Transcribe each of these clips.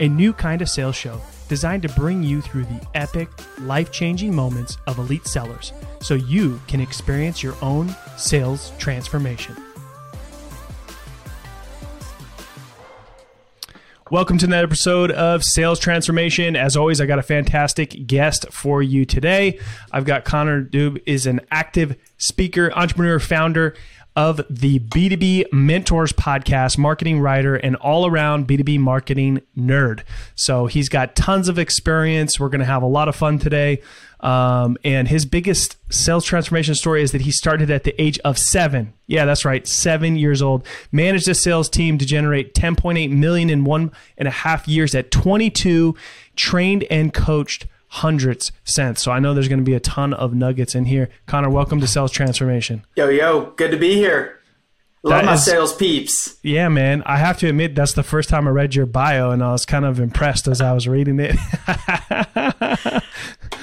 a new kind of sales show designed to bring you through the epic, life changing moments of elite sellers so you can experience your own sales transformation. Welcome to another episode of Sales Transformation. As always, I got a fantastic guest for you today. I've got Connor Dube is an active speaker, entrepreneur, founder of the B2B Mentors podcast, marketing writer, and all around B2B marketing nerd. So he's got tons of experience. We're going to have a lot of fun today. Um, and his biggest sales transformation story is that he started at the age of seven. Yeah, that's right, seven years old. Managed a sales team to generate 10.8 million in one and a half years at 22. Trained and coached hundreds cents. So I know there's going to be a ton of nuggets in here. Connor, welcome to Sales Transformation. Yo, yo, good to be here. Love That my is- sales peeps. Yeah, man. I have to admit that's the first time I read your bio, and I was kind of impressed as I was reading it.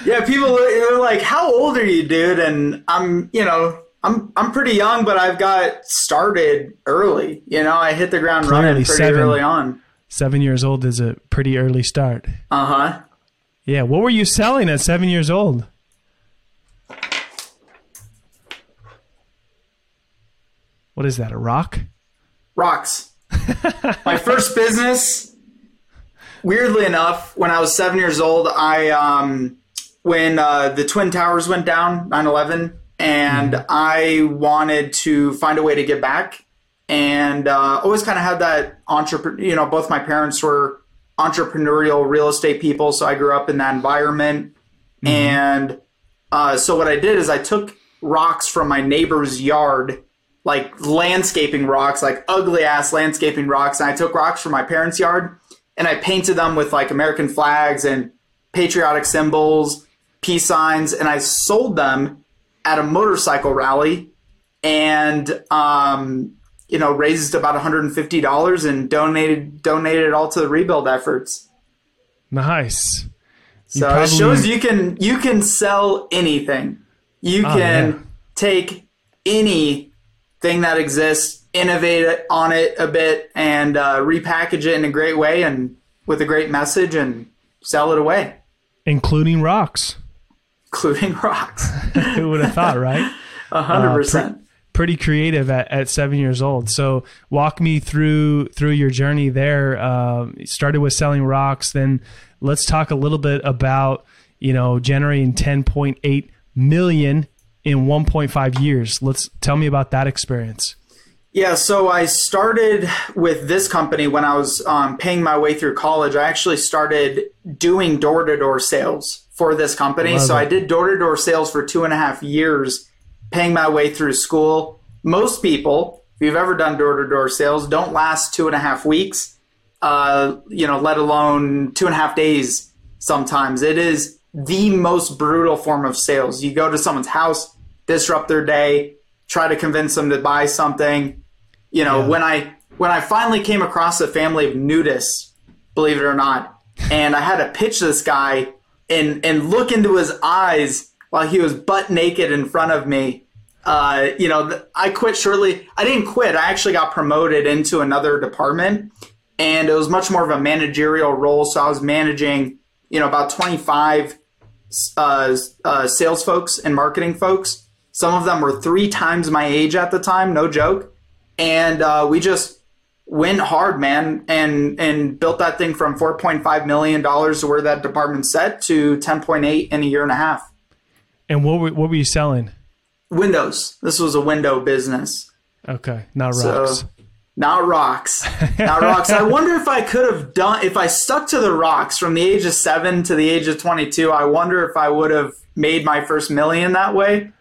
Yeah, people are like, "How old are you, dude?" And I'm, you know, I'm I'm pretty young, but I've got started early. You know, I hit the ground Clearly running pretty seven. early on. seven years old is a pretty early start. Uh huh. Yeah. What were you selling at seven years old? What is that? A rock? Rocks. my first business. Weirdly enough, when I was seven years old, I um, when uh, the twin towers went down, 9-11, and I wanted to find a way to get back, and uh, always kind of had that entrepreneur. You know, both my parents were entrepreneurial real estate people, so I grew up in that environment, and uh, so what I did is I took rocks from my neighbor's yard like landscaping rocks, like ugly ass landscaping rocks. And I took rocks from my parents' yard and I painted them with like American flags and patriotic symbols, peace signs, and I sold them at a motorcycle rally. And um, you know, raised about $150 and donated donated it all to the rebuild efforts. Nice. You So it shows you can you can sell anything. You Oh, can yeah. take anything that exists, innovate it- on it a bit, and uh, repackage it in a great way and with a great message and sell it away, including rocks. including rocks. Who would have thought, right? A hundred percent. Pretty creative at, at seven years old. So walk me through through your journey there. Uh, started with selling rocks, then let's talk a little bit about you know generating 10.8 million in 1.5 years. Let's tell me about that experience. Yeah, so I started with this company when I was um, paying my way through college. I actually started doing door to door sales for this company. Love so it. I did door to door sales for two and a half years, paying my way through school. Most people, if you've ever done door to door sales, don't last two and a half weeks, uh, you know, let alone two and a half days sometimes. It is the most brutal form of sales. You go to someone's house, disrupt their day, try to convince them to buy something. You know, Yeah. when I when I finally came across a family of nudists, believe it or not, and I had to pitch this guy and and look into his eyes while he was butt naked in front of me. Uh, you know, I quit shortly. I didn't quit. I actually got promoted into another department, and it was much more of a managerial role. So I was managing, you know, about twenty five uh, uh, sales folks and marketing folks. Some of them were three times my age at the time, no joke. And uh, we just went hard, man, and and built that thing from four point five million dollars to where that department set to ten point eight in a year and a half. And what were, what were you selling? windows. This was a window business. Okay, not So- rocks. Not rocks. Not rocks. I wonder if I could have done if I stuck to the rocks from the age of 7 to the age of 22. I wonder if I would have made my first million that way.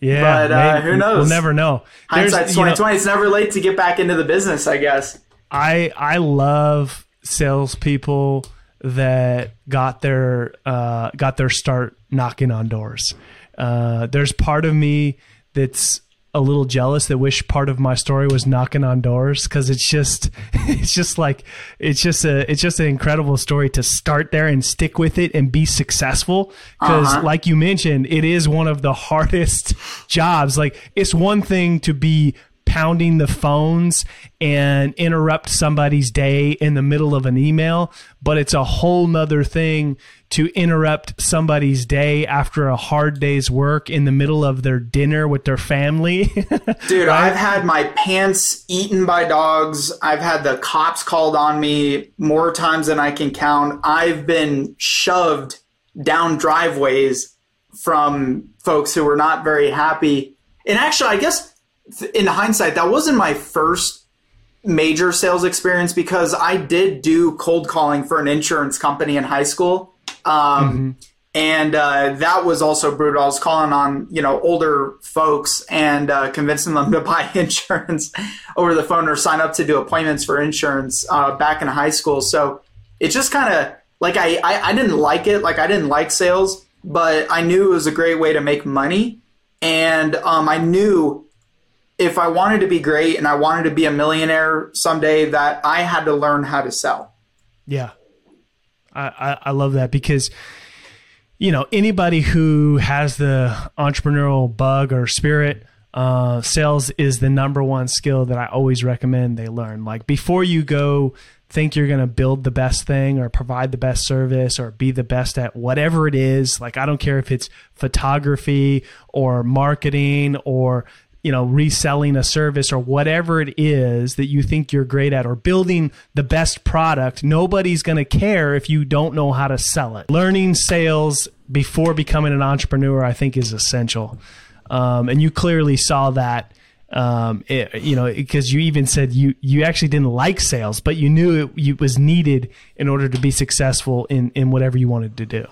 yeah, but, uh, who knows? We'll never know. Hindsight's 2020. it's never late to get back into the business, I guess. I I love salespeople that got their uh, got their start knocking on doors. Uh, there's part of me that's a little jealous that wish part of my story was knocking on doors because it's just it's just like it's just a it's just an incredible story to start there and stick with it and be successful because Uh-huh. like you mentioned it is one of the hardest jobs like it's one thing to be pounding the phones and interrupt somebody's day in the middle of an email, but it's a whole nother thing to interrupt somebody's day after a hard day's work in the middle of their dinner with their family. Dude, I've had my pants eaten by dogs. I've had the cops called on me more times than I can count. I've been shoved down driveways from folks who were not very happy. And actually, I guess in hindsight, that wasn't my first major sales experience because I did do cold calling for an insurance company in high school. Um, and uh, that was also brutal. I was calling on you know older folks and uh, convincing them to buy insurance over the phone or sign up to do appointments for insurance uh, back in high school. So it just kind of like I, I I didn't like it. Like I didn't like sales, but I knew it was a great way to make money, and um, I knew if I wanted to be great and I wanted to be a millionaire someday, that I had to learn how to sell. Yeah. I, I, love that because, you know, anybody who has the entrepreneurial bug or spirit, uh, sales is the number one skill that I always recommend they learn. Like before you go think you're going to build the best thing or provide the best service or be the best at whatever it is, like I don't care if it's photography or marketing or you know, reselling a service or whatever it is that you think you're great at or building the best product, nobody's going to care if you don't know how to sell it. Learning sales before becoming an entrepreneur, I think, is essential. Um, and you clearly saw that, um, it, you know, because you even said you, you actually didn't like sales, but you knew it, it was needed in order to be successful in, in whatever you wanted to do.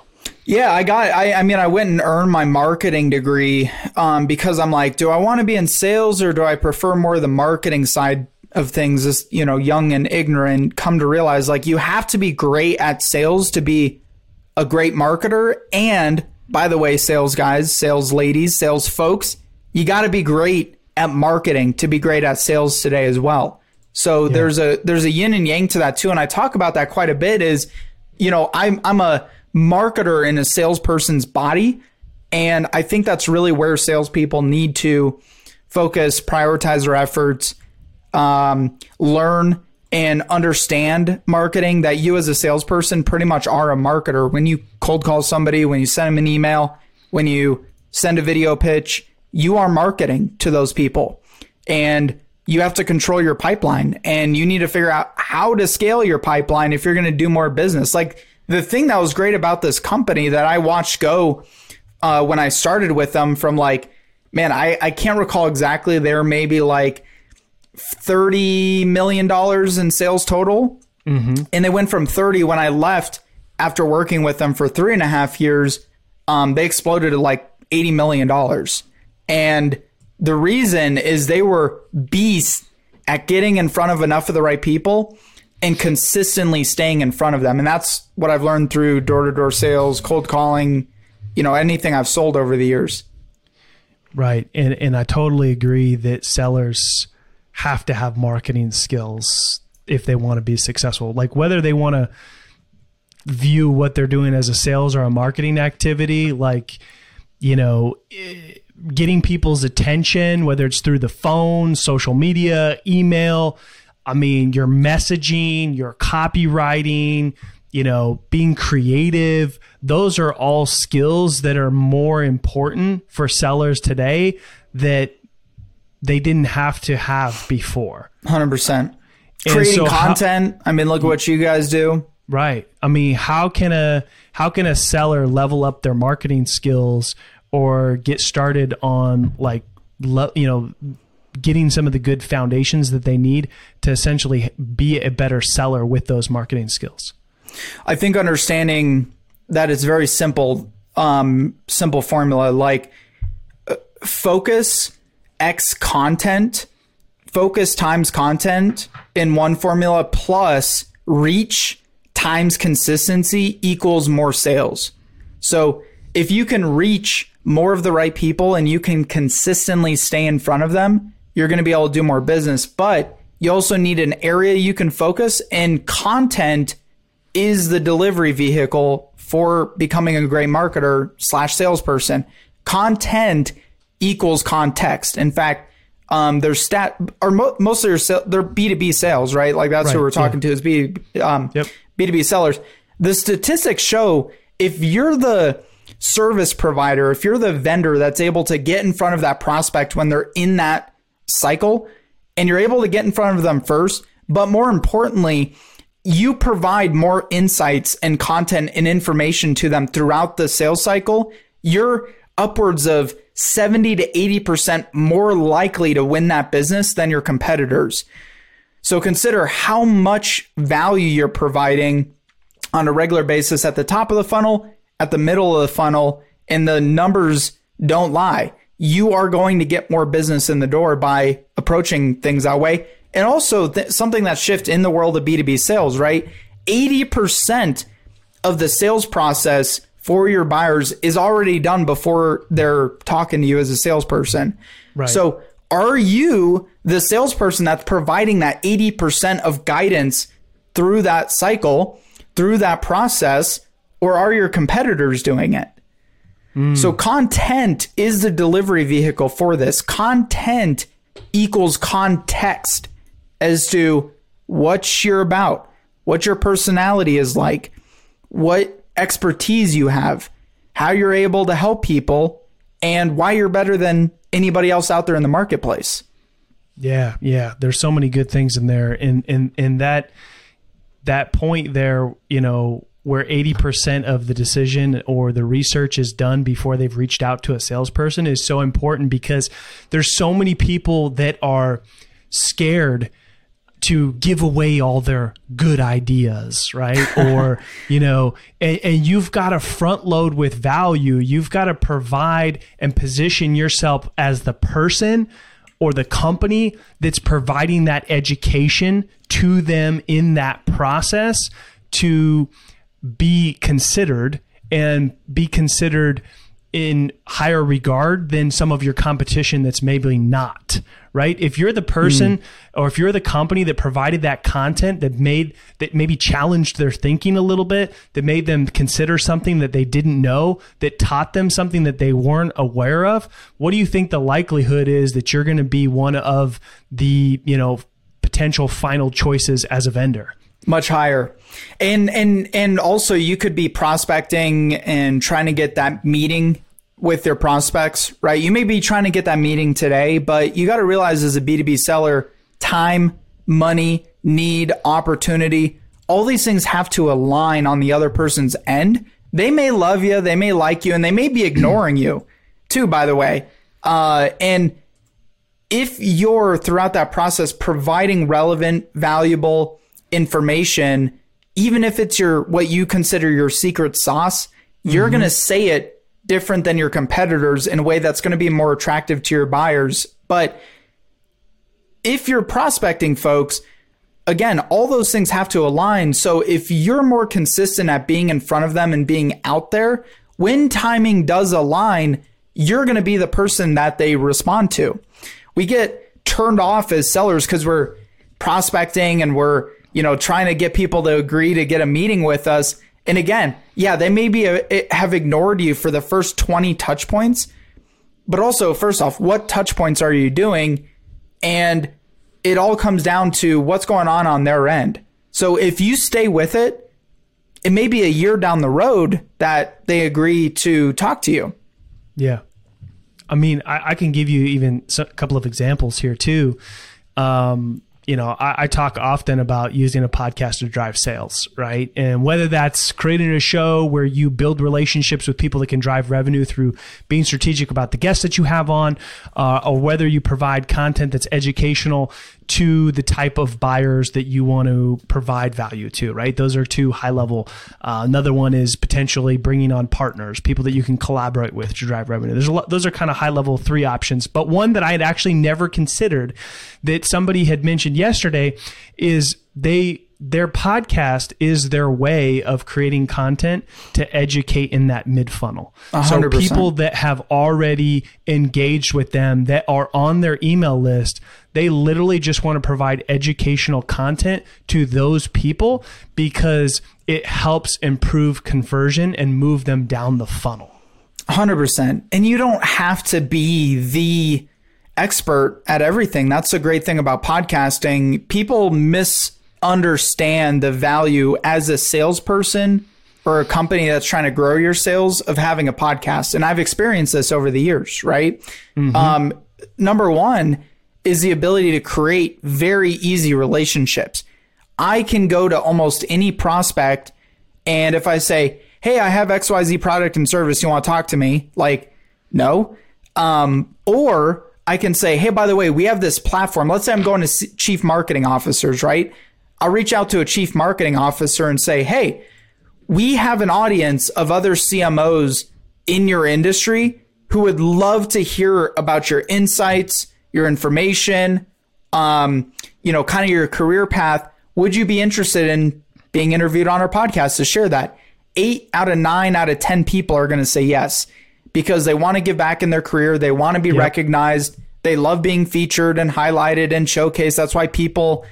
Yeah, I got. I, I mean, I went and earned my marketing degree um, because I'm like, do I want to be in sales or do I prefer more the marketing side of things? As you know, young and ignorant, come to realize like you have to be great at sales to be a great marketer. And by the way, sales guys, sales ladies, sales folks, you got to be great at marketing to be great at sales today as well. So there's a there's a yin and yang to that too, and I talk about that quite a bit. Is you know I'm I'm a marketer in a salesperson's body. And I think that's really where salespeople need to focus, prioritize their efforts, um, learn and understand marketing that you as a salesperson pretty much are a marketer. When you cold call somebody, when you send them an email, when you send a video pitch, you are marketing to those people. And you have to control your pipeline and you need to figure out how to scale your pipeline if you're going to do more business. Like the thing that was great about this company that I watched go uh, when I started with them from like, man, I, I can't recall exactly. They're maybe like $30 million in sales total. And they went from 30 when I left after working with them for three and a half years. Um, they exploded to like $80 million. And the reason is they were beasts at getting in front of enough of the right people and consistently staying in front of them. And that's what I've learned through door to door sales, cold calling, you know, anything I've sold over the years. Right. And and I totally agree that sellers have to have marketing skills if they want to be successful. Like whether they want to view what they're doing as a sales or a marketing activity, like you know, getting people's attention, whether it's through the phone, social media, email, I mean, your messaging, your copywriting, you know, being creative, those are all skills that are more important for sellers today that they didn't have to have before. 100%. And Creating so how- content. I mean, look at what you guys do. Right. I mean, how can a how can a seller level up their marketing skills or get started on like you know getting some of the good foundations that they need to essentially be a better seller with those marketing skills I think understanding that it's very simple, um, simple formula like uh, focus X content, focus times content in one formula plus reach times consistency equals more sales. So if you can reach more of the right people and you can consistently stay in front of them, you're going to be able to do more business. But you also need an area you can focus and content is the delivery vehicle for becoming a great marketer slash salesperson. Content equals context. In fact, um, there's stat or mo- most of their they're B two B sales, right? Like that's Right, who we're talking yeah. to is B um. B two B sellers. The statistics show if you're the service provider, if you're the vendor that's able to get in front of that prospect when they're in that cycle, and you're able to get in front of them first, but more importantly, you provide more insights and content and information to them throughout the sales cycle, you're upwards of 70 to 80% more likely to win that business than your competitors. So consider how much value you're providing on a regular basis at the top of the funnel, at the middle of the funnel, and the numbers don't lie. You are going to get more business in the door by approaching things that way. And also, th- something that shift in the world of B2B sales, right? 80% of the sales process for your buyers is already done before they're talking to you as a salesperson. Right. So, are you the salesperson that's providing that 80% of guidance through that cycle, through that process, or are your competitors doing it? So, content is the delivery vehicle for this. Content equals context as to what you're about, what your personality is like, what expertise you have, how you're able to help people, and why you're better than anybody else out there in the marketplace. Yeah, yeah. There's so many good things in there, and and and that that point there, you know, where 80% of the decision or the research is done before they've reached out to a salesperson is so important because there's so many people that are scared to give away all their good ideas, right? or, you know, and, and you've got to front load with value. You've got to provide and position yourself as the person or the company that's providing that education to them in that process to be considered and be considered in higher regard than some of your competition that's maybe not right? If you're the person hmm. or if you're the company that provided that content that made that maybe challenged their thinking a little bit that made them consider something that they didn't know that taught them something that they weren't aware of what do you think the likelihood is that you're going to be one of the you know potential final choices as a vendor much higher. And and and also you could be prospecting and trying to get that meeting with their prospects right? You may be trying to get that meeting today but you got to realize as a b2b seller time money need opportunity all these things have to align on the other person's end. They may love you they may like you and they may be ignoring you too by the way. Uh, and if you're throughout that process providing relevant, valuable information, even if it's your what you consider your secret sauce, you're mm-hmm. going to say it different than your competitors in a way that's going to be more attractive to your buyers. But if you're prospecting folks, again, all those things have to align. So if you're more consistent at being in front of them and being out there, when timing does align, you're going to be the person that they respond to. We get turned off as sellers because we're prospecting and we're, you know, trying to get people to agree to get a meeting with us. And again, yeah, they maybe have ignored you for the first 20 touch points. But also, first off, what touch points are you doing? And it all comes down to what's going on on their end. So if you stay with it, it may be a year down the road that they agree to talk to you. Yeah. I mean, I, I can give you even a couple of examples here too. Um, you know, I, I, talk often about using a podcast to drive sales, right? And whether that's creating a show where you build relationships with people that can drive revenue through being strategic about the guests that you have on, uh, or whether you provide content that's educational to the type of buyers that you want to provide value to, right? Those are two high level. Uh, another one is potentially bringing on partners, people that you can collaborate with to drive revenue. There's a lot, those are kind of high level three options, but one that I had actually never considered that somebody had mentioned yesterday is they their podcast is their way of creating content to educate in that mid funnel. So people that have already engaged with them that are on their email list, they literally just want to provide educational content to those people because it helps improve conversion and move them down the funnel. 100%. And you don't have to be the expert at everything. That's the great thing about podcasting. People misunderstand the value as a salesperson or a company that's trying to grow your sales of having a podcast. And I've experienced this over the years, right? Mm-hmm. Um, number one is the ability to create very easy relationships. I can go to almost any prospect, and if I say, Hey, I have XYZ product and service, you want to talk to me? Like, no. Um, or I can say, hey, by the way, we have this platform. Let's say I'm going to chief marketing officers, right? I'll reach out to a chief marketing officer and say, hey, we have an audience of other CMOs in your industry who would love to hear about your insights, your information, um, you know, kind of your career path. Would you be interested in being interviewed on our podcast to share that? Eight out of nine out of 10 people are going to say yes because they want to give back in their career. They want to be yep. recognized. They love being featured and highlighted and showcased. That's why people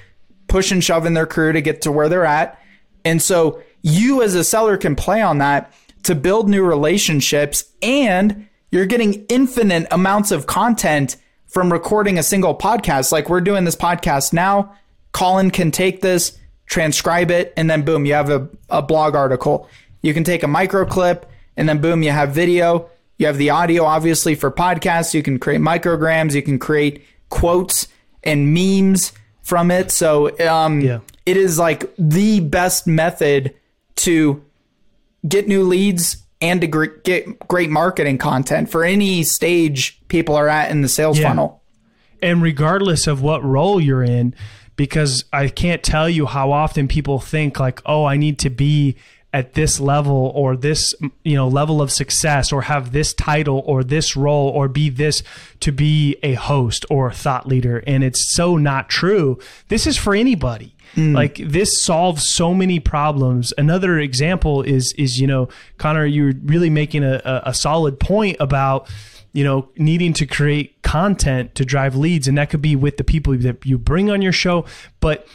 push and shove in their career to get to where they're at. And so you as a seller can play on that to build new relationships and you're getting infinite amounts of content from recording a single podcast. Like we're doing this podcast now. Colin can take this, transcribe it, and then boom, you have a, a blog article. You can take a micro clip and then boom, you have video. You have the audio, obviously, for podcasts. You can create micrograms. You can create quotes and memes from it. So um, yeah. it is like the best method to get new leads and to get great marketing content for any stage people are at in the sales yeah. funnel. And regardless of what role you're in, because I can't tell you how often people think like, oh, I need to be at this level or this you know level of success or have this title or this role or be this to be a host or a thought leader. And it's so not true. This is for anybody. Mm. like this solves so many problems. Another example is is you know connor you're really making a, a solid point about you know needing to create content to drive leads. And that could be with the people that you bring on your show. But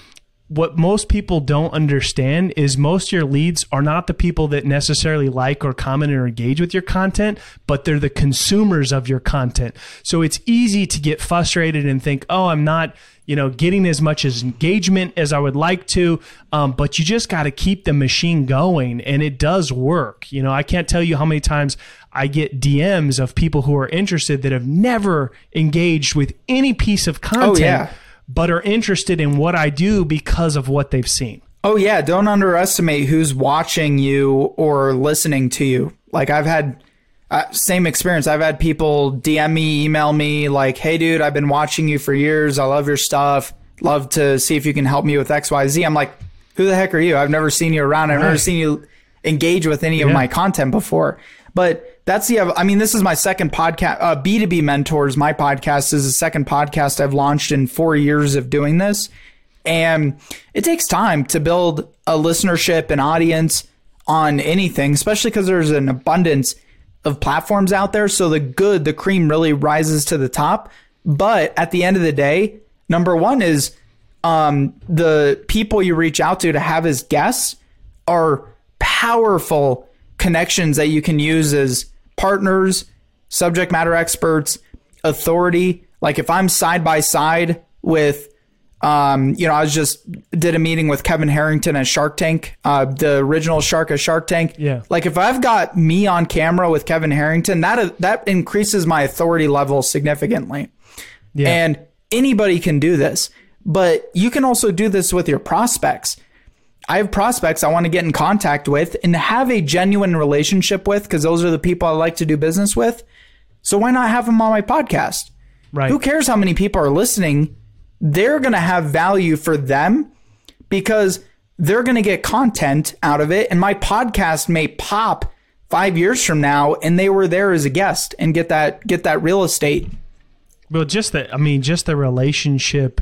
what most people don't understand is most of your leads are not the people that necessarily like or comment or engage with your content, but they're the consumers of your content. So it's easy to get frustrated and think, oh, I'm not, you know, getting as much as engagement as I would like to. Um, but you just got to keep the machine going, and it does work. You know, I can't tell you how many times I get DMs of people who are interested that have never engaged with any piece of content. Oh, yeah but are interested in what I do because of what they've seen. Oh yeah, don't underestimate who's watching you or listening to you. Like I've had uh, same experience. I've had people DM me, email me like, "Hey dude, I've been watching you for years. I love your stuff. Love to see if you can help me with XYZ." I'm like, "Who the heck are you? I've never seen you around. I've right. never seen you engage with any yeah. of my content before." But that's the I mean, this is my second podcast. Uh, B2B Mentors, my podcast is the second podcast I've launched in four years of doing this. And it takes time to build a listenership and audience on anything, especially because there's an abundance of platforms out there. So the good, the cream really rises to the top. But at the end of the day, number one is um, the people you reach out to to have as guests are powerful connections that you can use as partners, subject matter experts, authority. Like if I'm side by side with, um, you know, I was just did a meeting with Kevin Harrington at Shark Tank, uh, the original Shark of Shark Tank. Yeah. Like if I've got me on camera with Kevin Harrington, that that increases my authority level significantly. Yeah. And anybody can do this. but you can also do this with your prospects. I have prospects I want to get in contact with and have a genuine relationship with because those are the people I like to do business with. So why not have them on my podcast? Right. Who cares how many people are listening? They're going to have value for them because they're going to get content out of it. And my podcast may pop five years from now and they were there as a guest and get that, get that real estate. Well, just that, I mean, just the relationship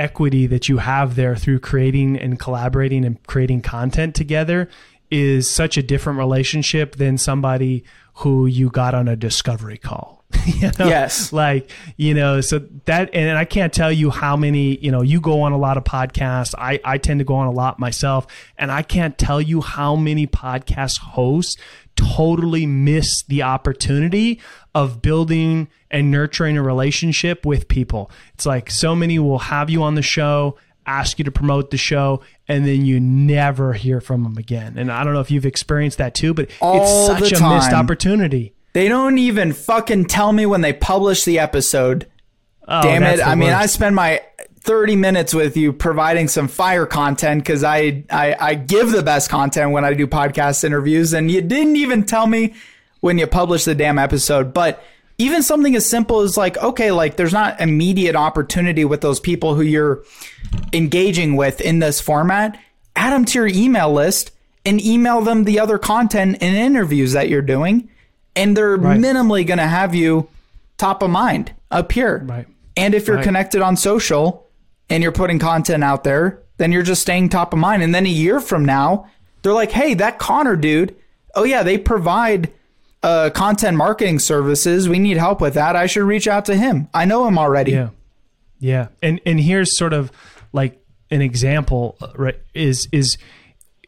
equity that you have there through creating and collaborating and creating content together is such a different relationship than somebody who you got on a discovery call. you know? Yes. Like, you know, so that, and I can't tell you how many, you know, you go on a lot of podcasts. I, I tend to go on a lot myself. And I can't tell you how many podcast hosts totally miss the opportunity of building and nurturing a relationship with people. It's like so many will have you on the show, ask you to promote the show, and then you never hear from them again. And I don't know if you've experienced that too, but All it's such a missed opportunity. They don't even fucking tell me when they publish the episode. Oh, Damn it. I mean, I spend my 30 minutes with you providing some fire content because I, I, I give the best content when I do podcast interviews, and you didn't even tell me when you publish the damn episode. But even something as simple as like, okay, like there's not immediate opportunity with those people who you're engaging with in this format, add them to your email list and email them the other content and interviews that you're doing. And they're minimally going to have you top of mind up here. Right. And if you're Right. connected on social and you're putting content out there, then you're just staying top of mind. And then a year from now, they're like, hey, that Connor dude, oh yeah, they provide uh, content marketing services. We need help with that. I should reach out to him. I know him already. Yeah. Yeah. And and here's sort of like an example, uh, right? Is is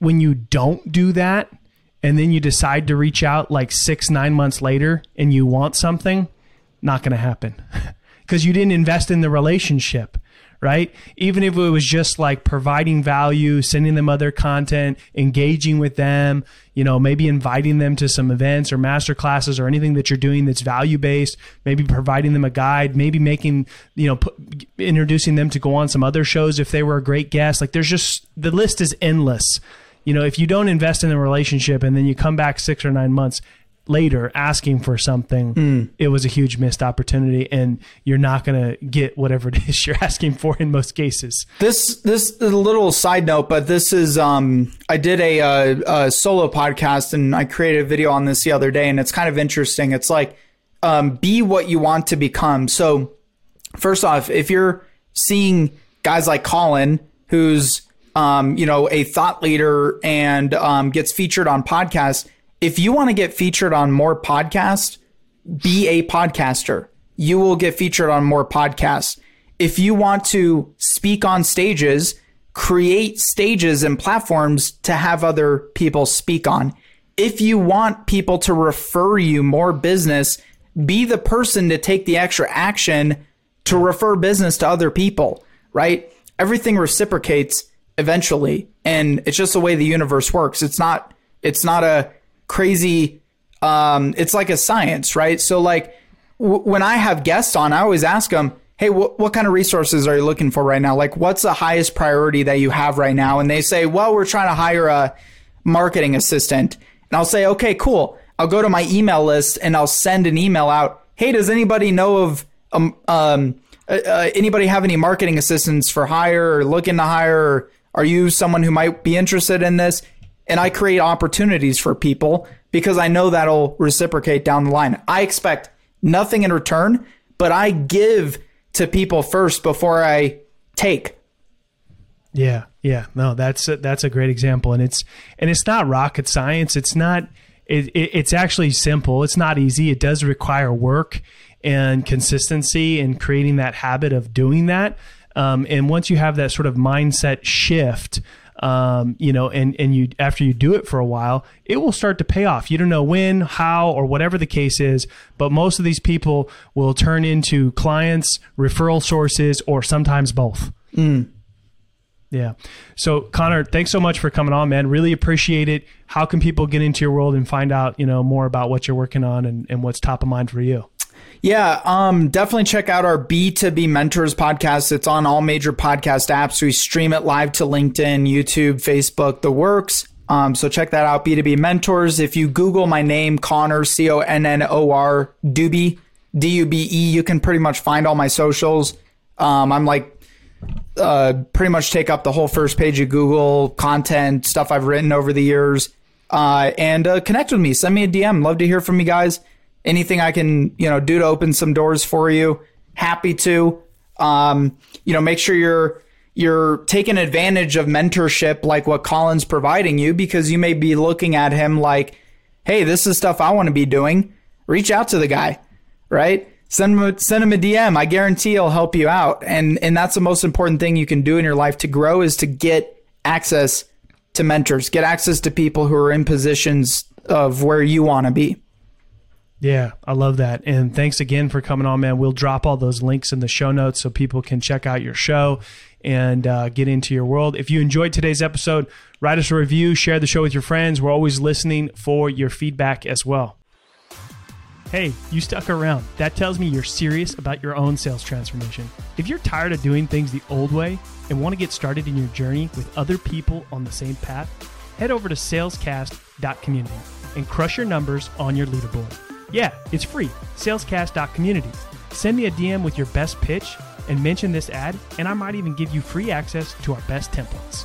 when you don't do that and then you decide to reach out like six, nine months later and you want something, not gonna happen. Because you didn't invest in the relationship. Right. Even if it was just like providing value, sending them other content, engaging with them, you know, maybe inviting them to some events or master classes or anything that you're doing that's value based, maybe providing them a guide, maybe making, you know, put, introducing them to go on some other shows if they were a great guest. Like there's just, the list is endless. You know, if you don't invest in a relationship and then you come back six or nine months later asking for something, it was a huge missed opportunity and you're not going to get whatever it is you're asking for in most cases. This this is a little side note, but this is um I did a, uh a solo podcast and I created a video on this the other day, and it's kind of interesting. It's like um, be what you want to become. So first off, if you're seeing guys like Colin, who's um, you know a thought leader and um, gets featured on podcasts, if you want to get featured on more podcasts, be a podcaster. You will get featured on more podcasts. If you want to speak on stages, create stages and platforms to have other people speak on. If you want people to refer you more business, be the person to take the extra action to refer business to other people, right? Everything reciprocates eventually, and it's just the way the universe works. It's not it's not a crazy um it's like a science, right? So like w- when I have guests on, I always ask them, "Hey, wh- what kind of resources are you looking for right now? Like what's the highest priority that you have right now?" And they say, "Well, we're trying to hire a marketing assistant." And I'll say, "Okay, cool. I'll go to my email list and I'll send an email out. Hey, does anybody know of um, um uh, uh, anybody have any marketing assistants for hire or looking to hire? Or are you someone who might be interested in this? And I create opportunities for people because I know that'll reciprocate down the line. I expect nothing in return, but I give to people first before I take. Yeah, yeah, no, that's a, that's a great example, and it's and it's not rocket science. It's not. It, it, it's actually simple. It's not easy. It does require work and consistency and creating that habit of doing that. Um, and once you have that sort of mindset shift, um, you know, and and you after you do it for a while, it will start to pay off. You don't know when, how, or whatever the case is, but most of these people will turn into clients, referral sources, or sometimes both. Yeah. So Connor, thanks so much for coming on, man. Really appreciate it. How can people get into your world and find out, you know, more about what you're working on and, and what's top of mind for you? Yeah, um, definitely check out our B2B Mentors podcast. It's on all major podcast apps. We stream it live to LinkedIn, YouTube, Facebook, the works. Um, so check that out, B2B Mentors. If you Google my name, Connor, C O N N O R, Dube, D U B E, you can pretty much find all my socials. Um, I'm like, uh, pretty much take up the whole first page of Google content, stuff I've written over the years. Uh, and uh, connect with me. Send me a DM. Love to hear from you guys anything I can, you know, do to open some doors for you, happy to. Um, you know, make sure you're you're taking advantage of mentorship like what Colin's providing you because you may be looking at him like, hey, this is stuff I want to be doing. Reach out to the guy, right? Send him a, send him a DM. I guarantee he'll help you out. And and that's the most important thing you can do in your life to grow is to get access to mentors, get access to people who are in positions of where you want to be. Yeah, I love that. And thanks again for coming on, man. We'll drop all those links in the show notes so people can check out your show and uh, get into your world. If you enjoyed today's episode, write us a review, share the show with your friends. We're always listening for your feedback as well. Hey, you stuck around. That tells me you're serious about your own sales transformation. If you're tired of doing things the old way and want to get started in your journey with other people on the same path, head over to salescast.community and crush your numbers on your leaderboard. Yeah, it's free. Salescast.community. Send me a DM with your best pitch and mention this ad, and I might even give you free access to our best templates.